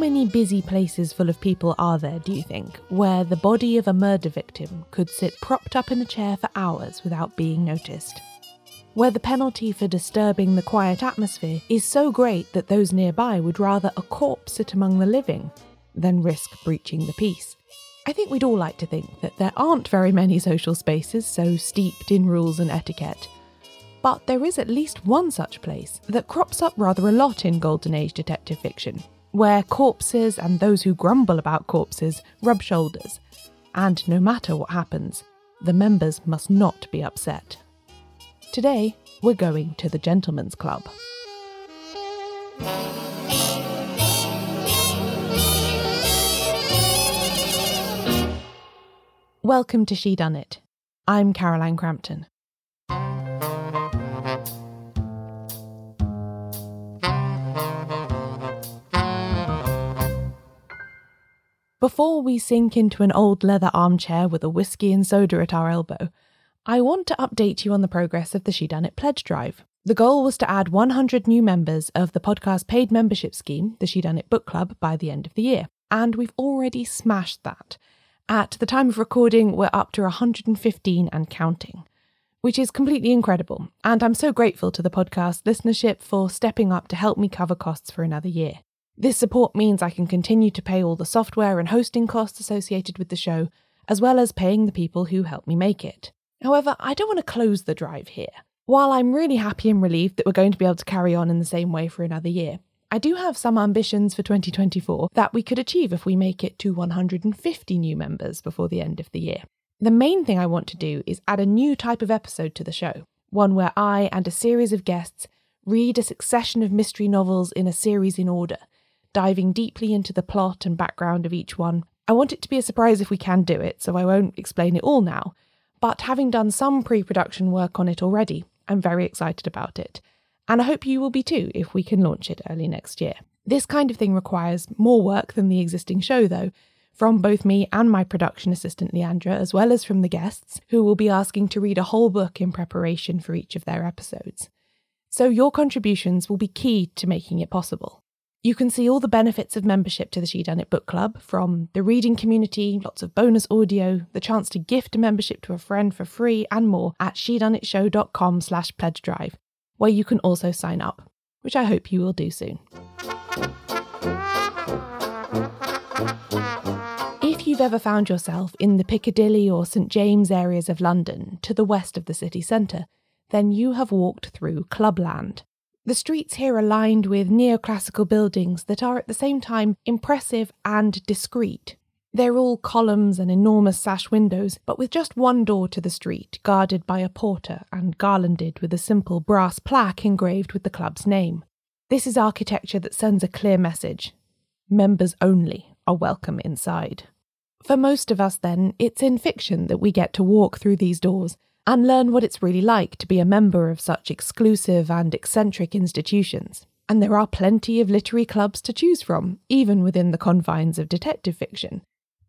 many busy places full of people are there, do you think, where the body of a murder victim could sit propped up in a chair for hours without being noticed? Where the penalty for disturbing the quiet atmosphere is so great that those nearby would rather a corpse sit among the living than risk breaching the peace? I think we'd all like to think that there aren't very many social spaces so steeped in rules and etiquette. But there is at least one such place that crops up rather a lot in Golden Age detective fiction, where corpses and those who grumble about corpses rub shoulders. And no matter what happens, the members must not be upset. Today, we're going to the Gentlemen's Club. Welcome to Shedunnit. I'm Caroline Crampton. Before we sink into an old leather armchair with a whiskey and soda at our elbow, I want to update you on the progress of the Shedunnit pledge drive. The goal was to add 100 new members of the podcast paid membership scheme, the Shedunnit Book Club, by the end of the year. And we've already smashed that. At the time of recording, we're up to 115 and counting, which is completely incredible. And I'm so grateful to the podcast listenership for stepping up to help me cover costs for another year. This support means I can continue to pay all the software and hosting costs associated with the show, as well as paying the people who help me make it. However, I don't want to close the drive here. While I'm really happy and relieved that we're going to be able to carry on in the same way for another year, I do have some ambitions for 2024 that we could achieve if we make it to 150 new members before the end of the year. The main thing I want to do is add a new type of episode to the show, one where I and a series of guests read a succession of mystery novels in a series in order diving deeply into the plot and background of each one. I want it to be a surprise if we can do it, so I won't explain it all now. But having done some pre production work on it already, I'm very excited about it. And I hope you will be too if we can launch it early next year. This kind of thing requires more work than the existing show, though, from both me and my production assistant Leandra, as well as from the guests, who will be asking to read a whole book in preparation for each of their episodes. So your contributions will be key to making it possible. You can see all the benefits of membership to the Shedunnit Book Club, from the reading community, lots of bonus audio, the chance to gift a membership to a friend for free, and more at shedunnitshow.com slash pledge drive, where you can also sign up, which I hope you will do soon. If you've ever found yourself in the Piccadilly or St James areas of London, to the west of the city centre, then you have walked through Clubland the streets here are lined with neoclassical buildings that are at the same time impressive and discreet. They're all columns and enormous sash windows, but with just one door to the street, guarded by a porter and garlanded with a simple brass plaque engraved with the club's name. This is architecture that sends a clear message members only are welcome inside. For most of us, then, it's in fiction that we get to walk through these doors and learn what it's really like to be a member of such exclusive and eccentric institutions. And there are plenty of literary clubs to choose from, even within the confines of detective fiction.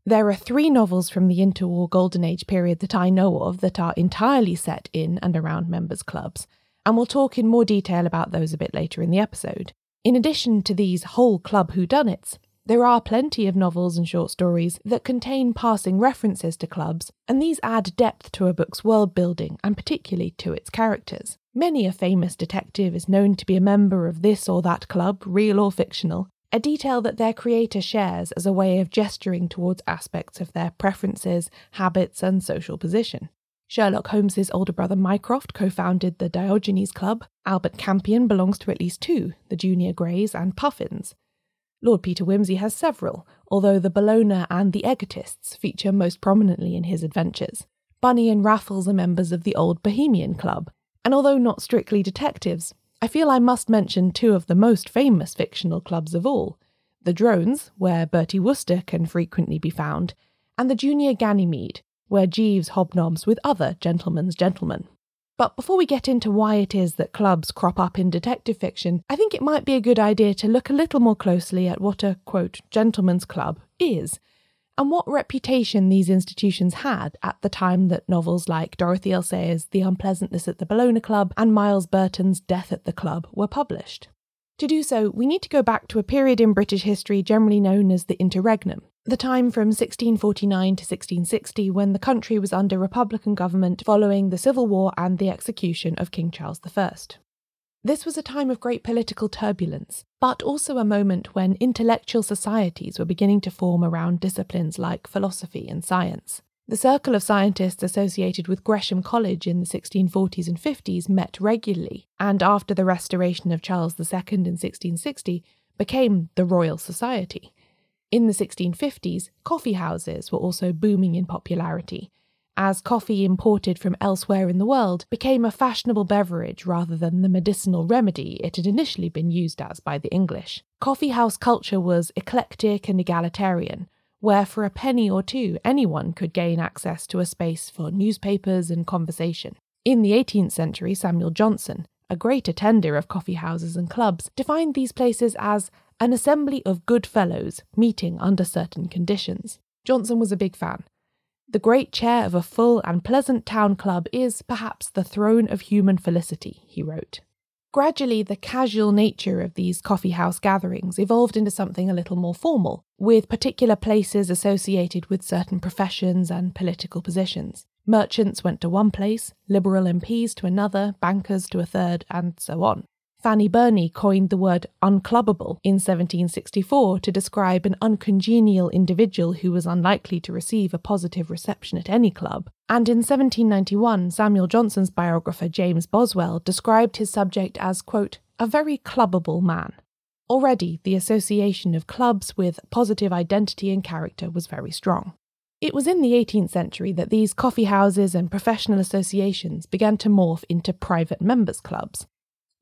There are three novels from the interwar Golden Age period that I know of that are entirely set in and around members' clubs, and we'll talk in more detail about those a bit later in the episode. In addition to these whole club whodunits, there are plenty of novels and short stories that contain passing references to clubs, and these add depth to a book's world building and particularly to its characters. Many a famous detective is known to be a member of this or that club, real or fictional, a detail that their creator shares as a way of gesturing towards aspects of their preferences, habits, and social position. Sherlock Holmes's older brother Mycroft co-founded the Diogenes Club. Albert Campion belongs to at least two, the Junior Greys and Puffins. Lord Peter Wimsey has several, although the Bellona and the Egotists feature most prominently in his adventures. Bunny and Raffles are members of the Old Bohemian Club, and although not strictly detectives, I feel I must mention two of the most famous fictional clubs of all the Drones, where Bertie Wooster can frequently be found, and the Junior Ganymede, where Jeeves hobnobs with other gentlemen's gentlemen. But before we get into why it is that clubs crop up in detective fiction, I think it might be a good idea to look a little more closely at what a, quote, gentleman's club is, and what reputation these institutions had at the time that novels like Dorothy L. Sayers' The Unpleasantness at the Bellona Club and Miles Burton's Death at the Club were published. To do so, we need to go back to a period in British history generally known as the interregnum, the time from 1649 to 1660 when the country was under Republican government following the Civil War and the execution of King Charles I. This was a time of great political turbulence, but also a moment when intellectual societies were beginning to form around disciplines like philosophy and science. The circle of scientists associated with Gresham College in the 1640s and 50s met regularly, and after the restoration of Charles II in 1660, became the Royal Society. In the 1650s, coffee houses were also booming in popularity, as coffee imported from elsewhere in the world became a fashionable beverage rather than the medicinal remedy it had initially been used as by the English. Coffee house culture was eclectic and egalitarian, where for a penny or two anyone could gain access to a space for newspapers and conversation. In the 18th century, Samuel Johnson, a great attender of coffee houses and clubs, defined these places as an assembly of good fellows meeting under certain conditions. Johnson was a big fan. The great chair of a full and pleasant town club is perhaps the throne of human felicity, he wrote. Gradually, the casual nature of these coffee house gatherings evolved into something a little more formal, with particular places associated with certain professions and political positions. Merchants went to one place, Liberal MPs to another, bankers to a third, and so on. Fanny Burney coined the word unclubbable in 1764 to describe an uncongenial individual who was unlikely to receive a positive reception at any club. And in 1791, Samuel Johnson's biographer James Boswell described his subject as, quote, a very clubbable man. Already, the association of clubs with positive identity and character was very strong. It was in the 18th century that these coffee houses and professional associations began to morph into private members' clubs,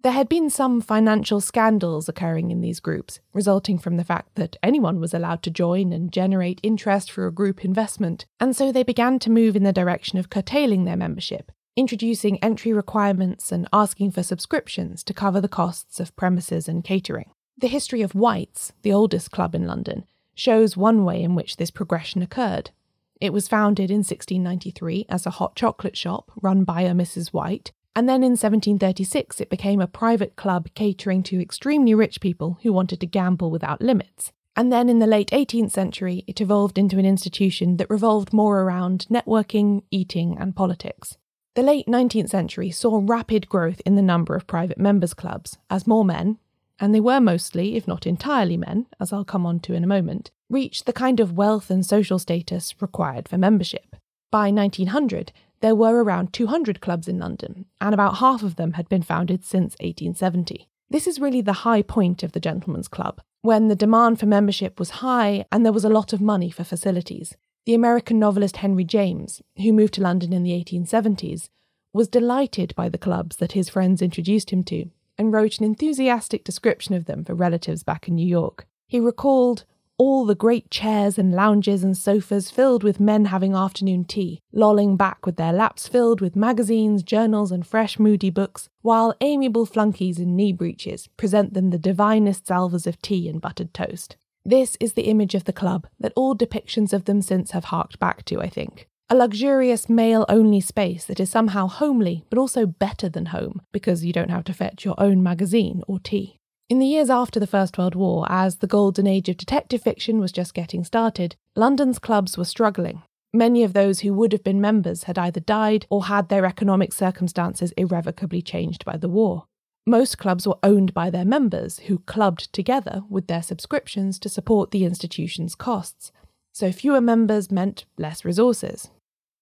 there had been some financial scandals occurring in these groups, resulting from the fact that anyone was allowed to join and generate interest for a group investment, and so they began to move in the direction of curtailing their membership, introducing entry requirements and asking for subscriptions to cover the costs of premises and catering. The history of White's, the oldest club in London, shows one way in which this progression occurred. It was founded in 1693 as a hot chocolate shop run by a Mrs. White, and then in 1736, it became a private club catering to extremely rich people who wanted to gamble without limits. And then in the late 18th century, it evolved into an institution that revolved more around networking, eating, and politics. The late 19th century saw rapid growth in the number of private members' clubs as more men, and they were mostly, if not entirely men, as I'll come on to in a moment, reached the kind of wealth and social status required for membership. By 1900, there were around 200 clubs in London, and about half of them had been founded since 1870. This is really the high point of the Gentlemen's Club, when the demand for membership was high and there was a lot of money for facilities. The American novelist Henry James, who moved to London in the 1870s, was delighted by the clubs that his friends introduced him to and wrote an enthusiastic description of them for relatives back in New York. He recalled, all the great chairs and lounges and sofas filled with men having afternoon tea, lolling back with their laps filled with magazines, journals, and fresh, moody books, while amiable flunkies in knee breeches present them the divinest salvers of tea and buttered toast. This is the image of the club that all depictions of them since have harked back to, I think. A luxurious male only space that is somehow homely, but also better than home, because you don't have to fetch your own magazine or tea. In the years after the First World War, as the golden age of detective fiction was just getting started, London's clubs were struggling. Many of those who would have been members had either died or had their economic circumstances irrevocably changed by the war. Most clubs were owned by their members, who clubbed together with their subscriptions to support the institution's costs. So fewer members meant less resources.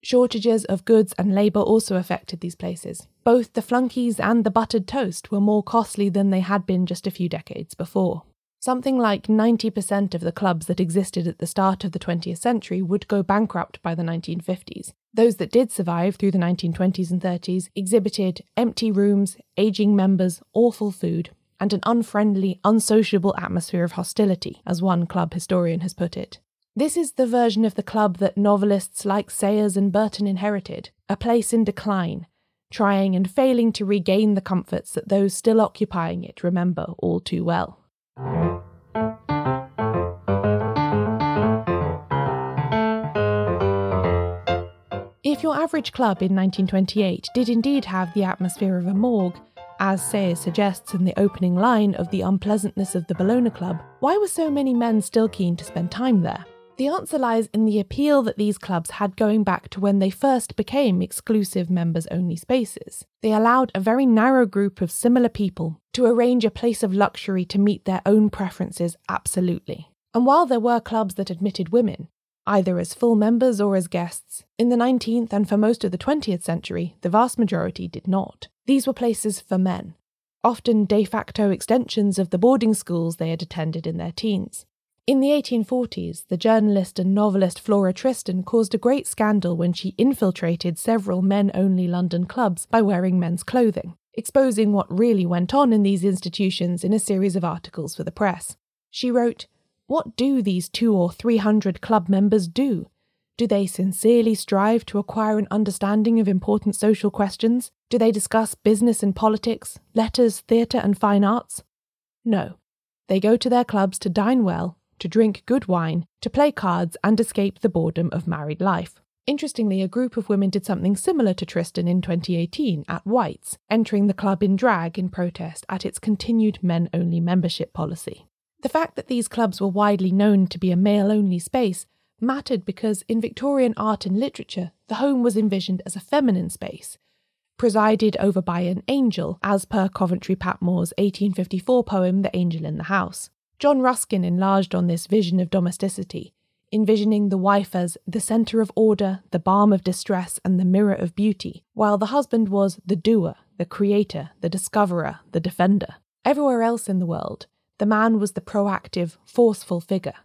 Shortages of goods and labour also affected these places. Both the flunkies and the buttered toast were more costly than they had been just a few decades before. Something like 90% of the clubs that existed at the start of the 20th century would go bankrupt by the 1950s. Those that did survive through the 1920s and 30s exhibited empty rooms, aging members, awful food, and an unfriendly, unsociable atmosphere of hostility, as one club historian has put it. This is the version of the club that novelists like Sayers and Burton inherited, a place in decline, trying and failing to regain the comforts that those still occupying it remember all too well. If your average club in 1928 did indeed have the atmosphere of a morgue, As Sayers suggests in the opening line of The Unpleasantness of the Bellona Club, why were so many men still keen to spend time there? The answer lies in the appeal that these clubs had going back to when they first became exclusive members only spaces. They allowed a very narrow group of similar people to arrange a place of luxury to meet their own preferences absolutely. And while there were clubs that admitted women, either as full members or as guests, in the 19th and for most of the 20th century, the vast majority did not. These were places for men, often de facto extensions of the boarding schools they had attended in their teens. In the 1840s, the journalist and novelist Flora Tristan caused a great scandal when she infiltrated several men only London clubs by wearing men's clothing, exposing what really went on in these institutions in a series of articles for the press. She wrote, What do these two or three hundred club members do? Do they sincerely strive to acquire an understanding of important social questions? Do they discuss business and politics, letters, theatre, and fine arts? No. They go to their clubs to dine well to drink good wine, to play cards, and escape the boredom of married life. Interestingly, a group of women did something similar to Tristan in 2018 at White's, entering the club in drag in protest at its continued men only membership policy. The fact that these clubs were widely known to be a male only space mattered because in Victorian art and literature, the home was envisioned as a feminine space, presided over by an angel, as per Coventry Patmore's 1854 poem The Angel in the House. John Ruskin enlarged on this vision of domesticity, envisioning the wife as the centre of order, the balm of distress, and the mirror of beauty, while the husband was the doer, the creator, the discoverer, the defender. Everywhere else in the world, the man was the proactive, forceful figure.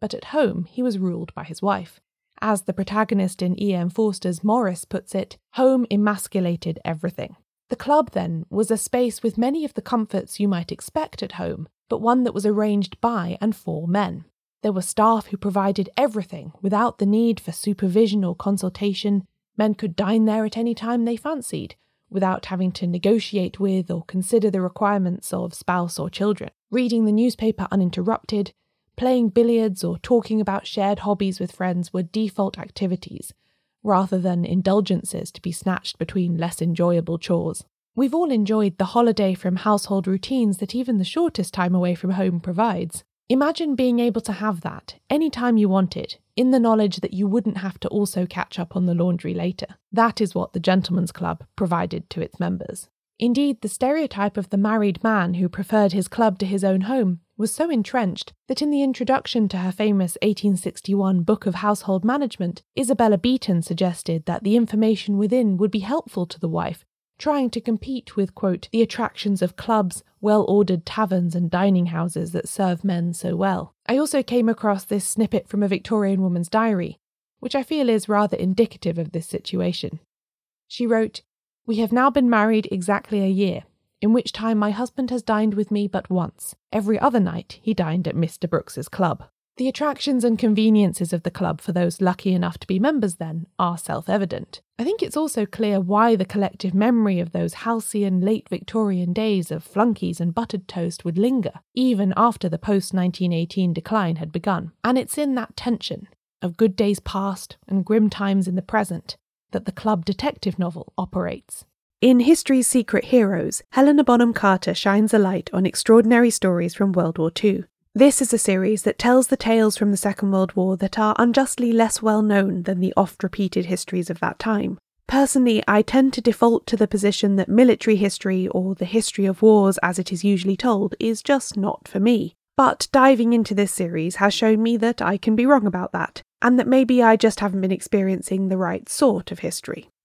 But at home, he was ruled by his wife. As the protagonist in E.M. Forster's Maurice puts it, home emasculated everything. The club, then, was a space with many of the comforts you might expect at home, but one that was arranged by and for men. There were staff who provided everything without the need for supervision or consultation. Men could dine there at any time they fancied, without having to negotiate with or consider the requirements of spouse or children. Reading the newspaper uninterrupted, playing billiards, or talking about shared hobbies with friends were default activities, rather than indulgences to be snatched between less enjoyable chores. We've all enjoyed the holiday from household routines that even the shortest time away from home provides. Imagine being able to have that any time you wanted, in the knowledge that you wouldn't have to also catch up on the laundry later. That is what the Gentlemen's Club provided to its members. Indeed, the stereotype of the married man who preferred his club to his own home was so entrenched that in the introduction to her famous 1861 Book of Household Management, Isabella Beeton suggested that the information within would be helpful to the wife trying to compete with, quote, the attractions of clubs, well ordered taverns, and dining houses that serve men so well. I also came across this snippet from a Victorian woman's diary, which I feel is rather indicative of this situation. She wrote, We have now been married exactly a year, in which time my husband has dined with me but once. Every other night he dined at Mr. Brooks's club. The attractions and conveniences of the club for those lucky enough to be members, then, are self evident. I think it's also clear why the collective memory of those halcyon late Victorian days of flunkies and buttered toast would linger, even after the post 1918 decline had begun. And it's in that tension of good days past and grim times in the present that the club detective novel operates. In History's Secret Heroes, Helena Bonham Carter shines a light on extraordinary stories from World War II. This is a series that tells the tales from the Second World War that are unjustly less well known than the oft repeated histories of that time. Personally, I tend to default to the position that military history, or the history of wars as it is usually told, is just not for me. But diving into this series has shown me that I can be wrong about that, and that maybe I just haven't been experiencing the right sort of history.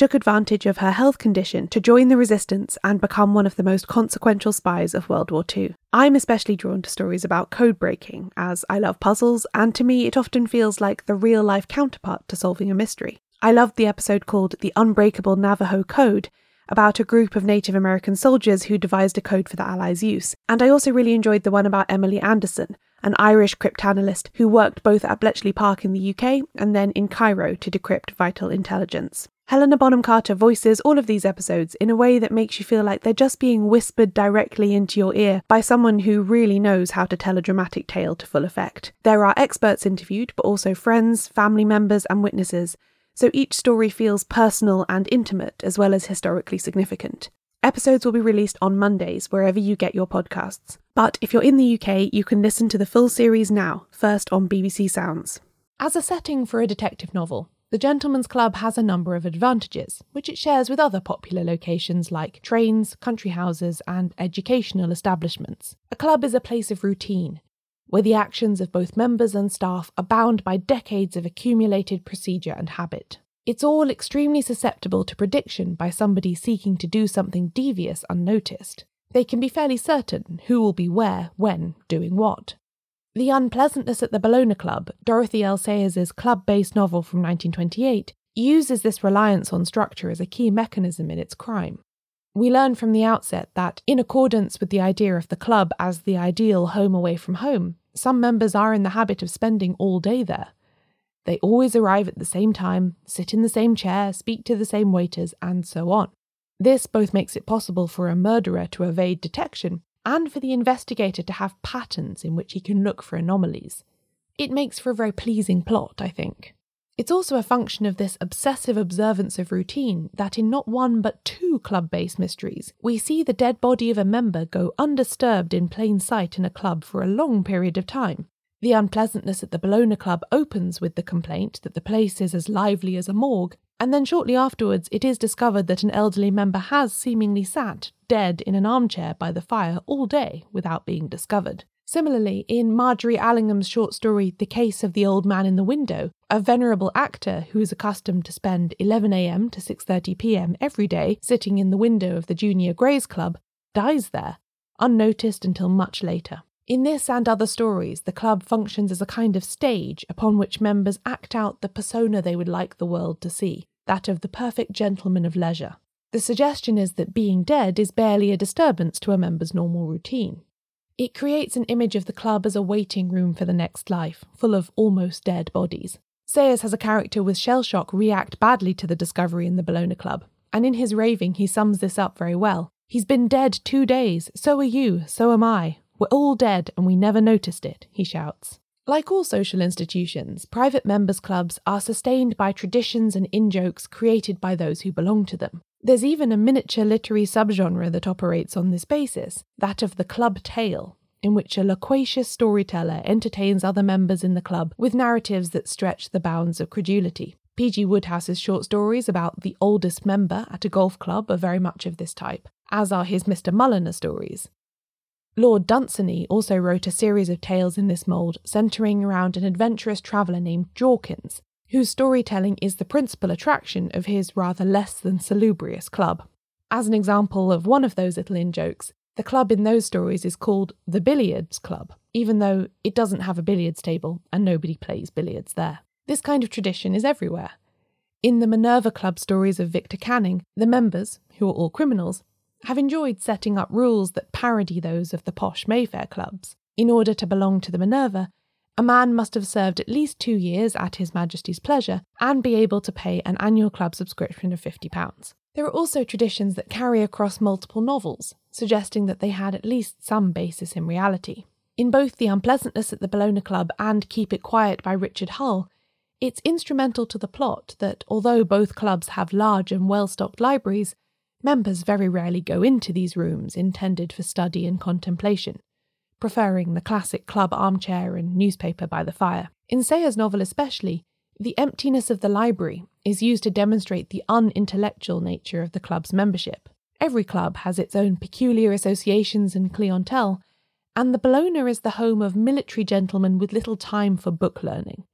took advantage of her health condition to join the resistance and become one of the most consequential spies of World War II. I'm especially drawn to stories about code breaking, as I love puzzles, and to me it often feels like the real life counterpart to solving a mystery. I loved the episode called The Unbreakable Navajo Code, about a group of Native American soldiers who devised a code for the Allies' use. And I also really enjoyed the one about Emily Anderson, an Irish cryptanalyst who worked both at Bletchley Park in the UK and then in Cairo to decrypt vital intelligence. Helena Bonham Carter voices all of these episodes in a way that makes you feel like they're just being whispered directly into your ear by someone who really knows how to tell a dramatic tale to full effect. There are experts interviewed, but also friends, family members, and witnesses, so each story feels personal and intimate as well as historically significant. Episodes will be released on Mondays wherever you get your podcasts. But if you're in the UK, you can listen to the full series now, first on BBC Sounds. As a setting for a detective novel, the Gentleman's Club has a number of advantages, which it shares with other popular locations like trains, country houses, and educational establishments. A club is a place of routine, where the actions of both members and staff are bound by decades of accumulated procedure and habit. It's all extremely susceptible to prediction by somebody seeking to do something devious unnoticed. They can be fairly certain who will be where, when, doing what. The Unpleasantness at the Bellona Club, Dorothy L. Sayers' club based novel from 1928, uses this reliance on structure as a key mechanism in its crime. We learn from the outset that, in accordance with the idea of the club as the ideal home away from home, some members are in the habit of spending all day there. They always arrive at the same time, sit in the same chair, speak to the same waiters, and so on. This both makes it possible for a murderer to evade detection and for the investigator to have patterns in which he can look for anomalies. It makes for a very pleasing plot, I think. It's also a function of this obsessive observance of routine that in not one but two club based mysteries, we see the dead body of a member go undisturbed in plain sight in a club for a long period of time. The unpleasantness at the Bellona Club opens with the complaint that the place is as lively as a morgue, and then shortly afterwards it is discovered that an elderly member has seemingly sat dead in an armchair by the fire all day without being discovered. Similarly, in Margery Allingham's short story The Case of the Old Man in the Window, a venerable actor who is accustomed to spend 11am to 6.30pm every day sitting in the window of the Junior Greys Club dies there, unnoticed until much later. In this and other stories, the club functions as a kind of stage upon which members act out the persona they would like the world to see, that of the perfect gentleman of leisure. The suggestion is that being dead is barely a disturbance to a member's normal routine. It creates an image of the club as a waiting room for the next life, full of almost dead bodies. Sayers has a character with shell shock react badly to the discovery in the Bellona Club, and in his raving he sums this up very well. He's been dead two days, so are you, so am I. We're all dead and we never noticed it, he shouts. Like all social institutions, private members' clubs are sustained by traditions and in jokes created by those who belong to them. There's even a miniature literary subgenre that operates on this basis, that of the club tale, in which a loquacious storyteller entertains other members in the club with narratives that stretch the bounds of credulity. P.G. Wodehouse's short stories about the oldest member at a golf club are very much of this type, as are his Mr. Mulliner stories. Lord Dunsany also wrote a series of tales in this mould centering around an adventurous traveller named Jorkins, whose storytelling is the principal attraction of his rather less than salubrious club. As an example of one of those little in jokes, the club in those stories is called the Billiards Club, even though it doesn't have a billiards table and nobody plays billiards there. This kind of tradition is everywhere. In the Minerva Club stories of Victor Canning, the members, who are all criminals, have enjoyed setting up rules that parody those of the posh Mayfair clubs. In order to belong to the Minerva, a man must have served at least two years at His Majesty's pleasure and be able to pay an annual club subscription of £50. There are also traditions that carry across multiple novels, suggesting that they had at least some basis in reality. In both The Unpleasantness at the Bellona Club and Keep It Quiet by Richard Hull, it's instrumental to the plot that although both clubs have large and well stocked libraries, members very rarely go into these rooms intended for study and contemplation preferring the classic club armchair and newspaper by the fire. In Sayers' novel, especially, the emptiness of the library is used to demonstrate the unintellectual nature of the club's membership. Every club has its own peculiar associations and clientele, and the Bellona is the home of military gentlemen with little time for book learning.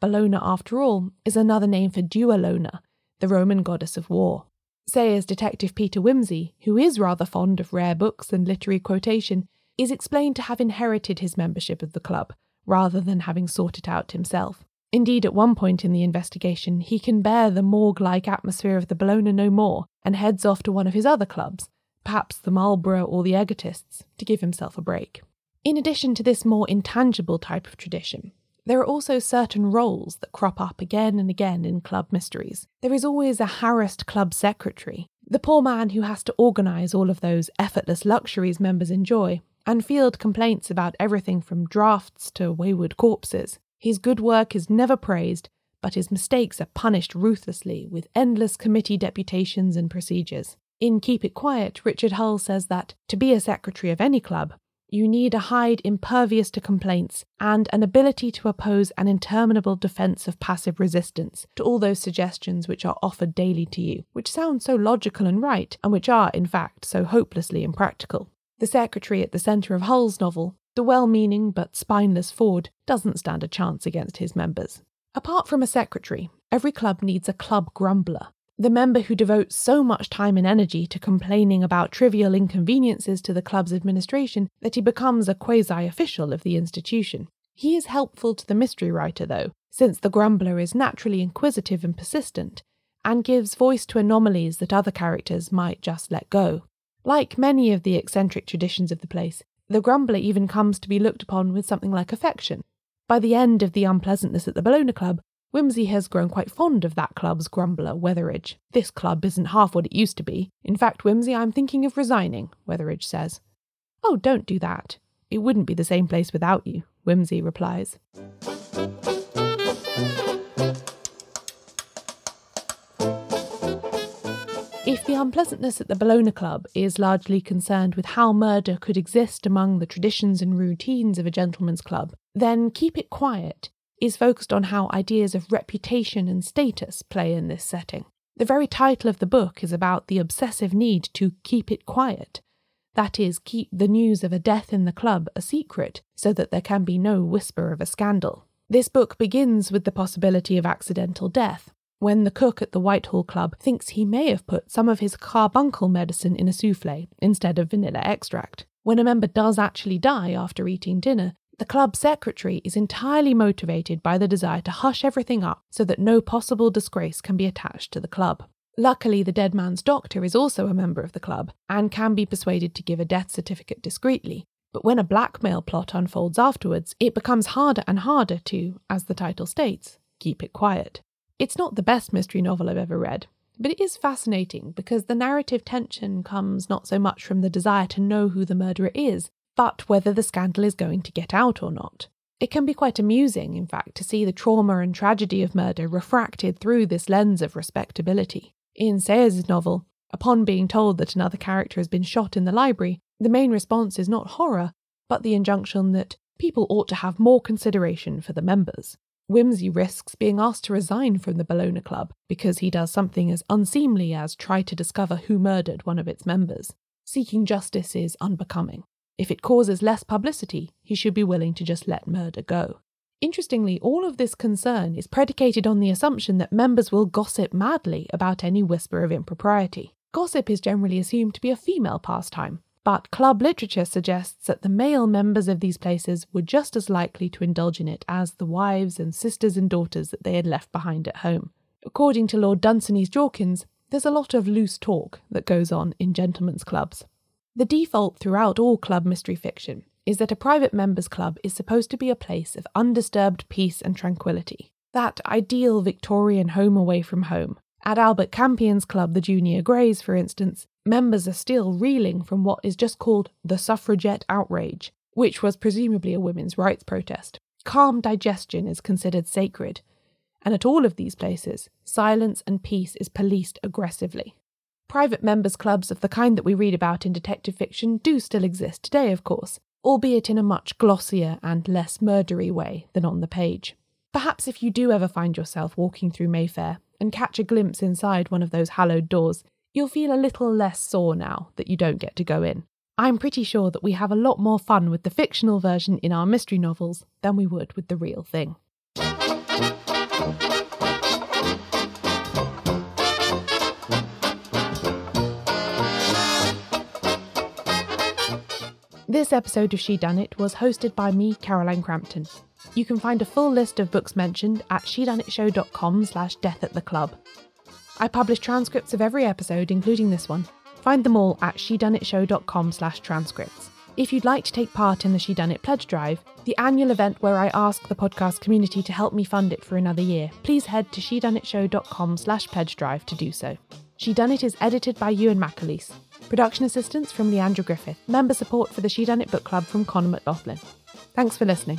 Bellona, after all, is another name for Duellona, the Roman goddess of war. Sayers' detective Peter Wimsey, who is rather fond of rare books and literary quotation, is explained to have inherited his membership of the club, rather than having sought it out himself. Indeed, at one point in the investigation, he can bear the morgue like atmosphere of the Bellona no more and heads off to one of his other clubs, perhaps the Marlborough or the Egotists, to give himself a break. In addition to this more intangible type of tradition, there are also certain roles that crop up again and again in club mysteries. There is always a harassed club secretary, the poor man who has to organise all of those effortless luxuries members enjoy, and field complaints about everything from drafts to wayward corpses. His good work is never praised, but his mistakes are punished ruthlessly with endless committee deputations and procedures. In Keep It Quiet, Richard Hull says that to be a secretary of any club, you need a hide impervious to complaints and an ability to oppose an interminable defence of passive resistance to all those suggestions which are offered daily to you, which sound so logical and right, and which are, in fact, so hopelessly impractical. The secretary at the centre of Hull's novel, the well meaning but spineless Ford, doesn't stand a chance against his members. Apart from a secretary, every club needs a club grumbler, the member who devotes so much time and energy to complaining about trivial inconveniences to the club's administration that he becomes a quasi official of the institution. He is helpful to the mystery writer, though, since the grumbler is naturally inquisitive and persistent, and gives voice to anomalies that other characters might just let go. Like many of the eccentric traditions of the place, the grumbler even comes to be looked upon with something like affection. By the end of the unpleasantness at the Bellona Club, Wimsey has grown quite fond of that club's grumbler, Wetheridge. This club isn't half what it used to be. In fact, Wimsey, I'm thinking of resigning, Wetheridge says. Oh, don't do that. It wouldn't be the same place without you, Wimsey replies. If the unpleasantness at the Bellona Club is largely concerned with how murder could exist among the traditions and routines of a gentleman's club, then Keep It Quiet is focused on how ideas of reputation and status play in this setting. The very title of the book is about the obsessive need to keep it quiet. That is, keep the news of a death in the club a secret so that there can be no whisper of a scandal. This book begins with the possibility of accidental death, when the cook at the Whitehall Club thinks he may have put some of his carbuncle medicine in a souffle instead of vanilla extract. When a member does actually die after eating dinner, the club secretary is entirely motivated by the desire to hush everything up so that no possible disgrace can be attached to the club. Luckily, the dead man's doctor is also a member of the club and can be persuaded to give a death certificate discreetly. But when a blackmail plot unfolds afterwards, it becomes harder and harder to, as the title states, keep it quiet. It's not the best mystery novel I've ever read, but it is fascinating because the narrative tension comes not so much from the desire to know who the murderer is, but whether the scandal is going to get out or not. It can be quite amusing, in fact, to see the trauma and tragedy of murder refracted through this lens of respectability. In Sayers' novel, upon being told that another character has been shot in the library, the main response is not horror, but the injunction that people ought to have more consideration for the members. Wimsey risks being asked to resign from the Bellona Club because he does something as unseemly as try to discover who murdered one of its members. Seeking justice is unbecoming. If it causes less publicity, he should be willing to just let murder go. Interestingly, all of this concern is predicated on the assumption that members will gossip madly about any whisper of impropriety. Gossip is generally assumed to be a female pastime, but club literature suggests that the male members of these places were just as likely to indulge in it as the wives and sisters and daughters that they had left behind at home. According to Lord Dunsany's Jorkins, there's a lot of loose talk that goes on in gentlemen's clubs. The default throughout all club mystery fiction is that a private members' club is supposed to be a place of undisturbed peace and tranquility. That ideal Victorian home away from home. At Albert Campion's club, the Junior Greys, for instance, members are still reeling from what is just called the suffragette outrage, which was presumably a women's rights protest. Calm digestion is considered sacred, and at all of these places, silence and peace is policed aggressively. Private members' clubs of the kind that we read about in detective fiction do still exist today, of course, albeit in a much glossier and less murdery way than on the page. Perhaps if you do ever find yourself walking through Mayfair and catch a glimpse inside one of those hallowed doors, you'll feel a little less sore now that you don't get to go in. I'm pretty sure that we have a lot more fun with the fictional version in our mystery novels than we would with the real thing. This episode of Shedunnit was hosted by me, Caroline Crampton. You can find a full list of books mentioned at shedunnitshow.com slash death at the club. I publish transcripts of every episode, including this one. Find them all at shedunnitshow.com slash transcripts. If you'd like to take part in the Shedunnit pledge drive, the annual event where I ask the podcast community to help me fund it for another year, please head to shedunnitshow.com slash pledge drive to do so. Shedunnit is edited by Ewan McAleese. Production assistance from Leandra Griffith. Member support for the Shedunnit book club from Connor McLaughlin. Thanks for listening.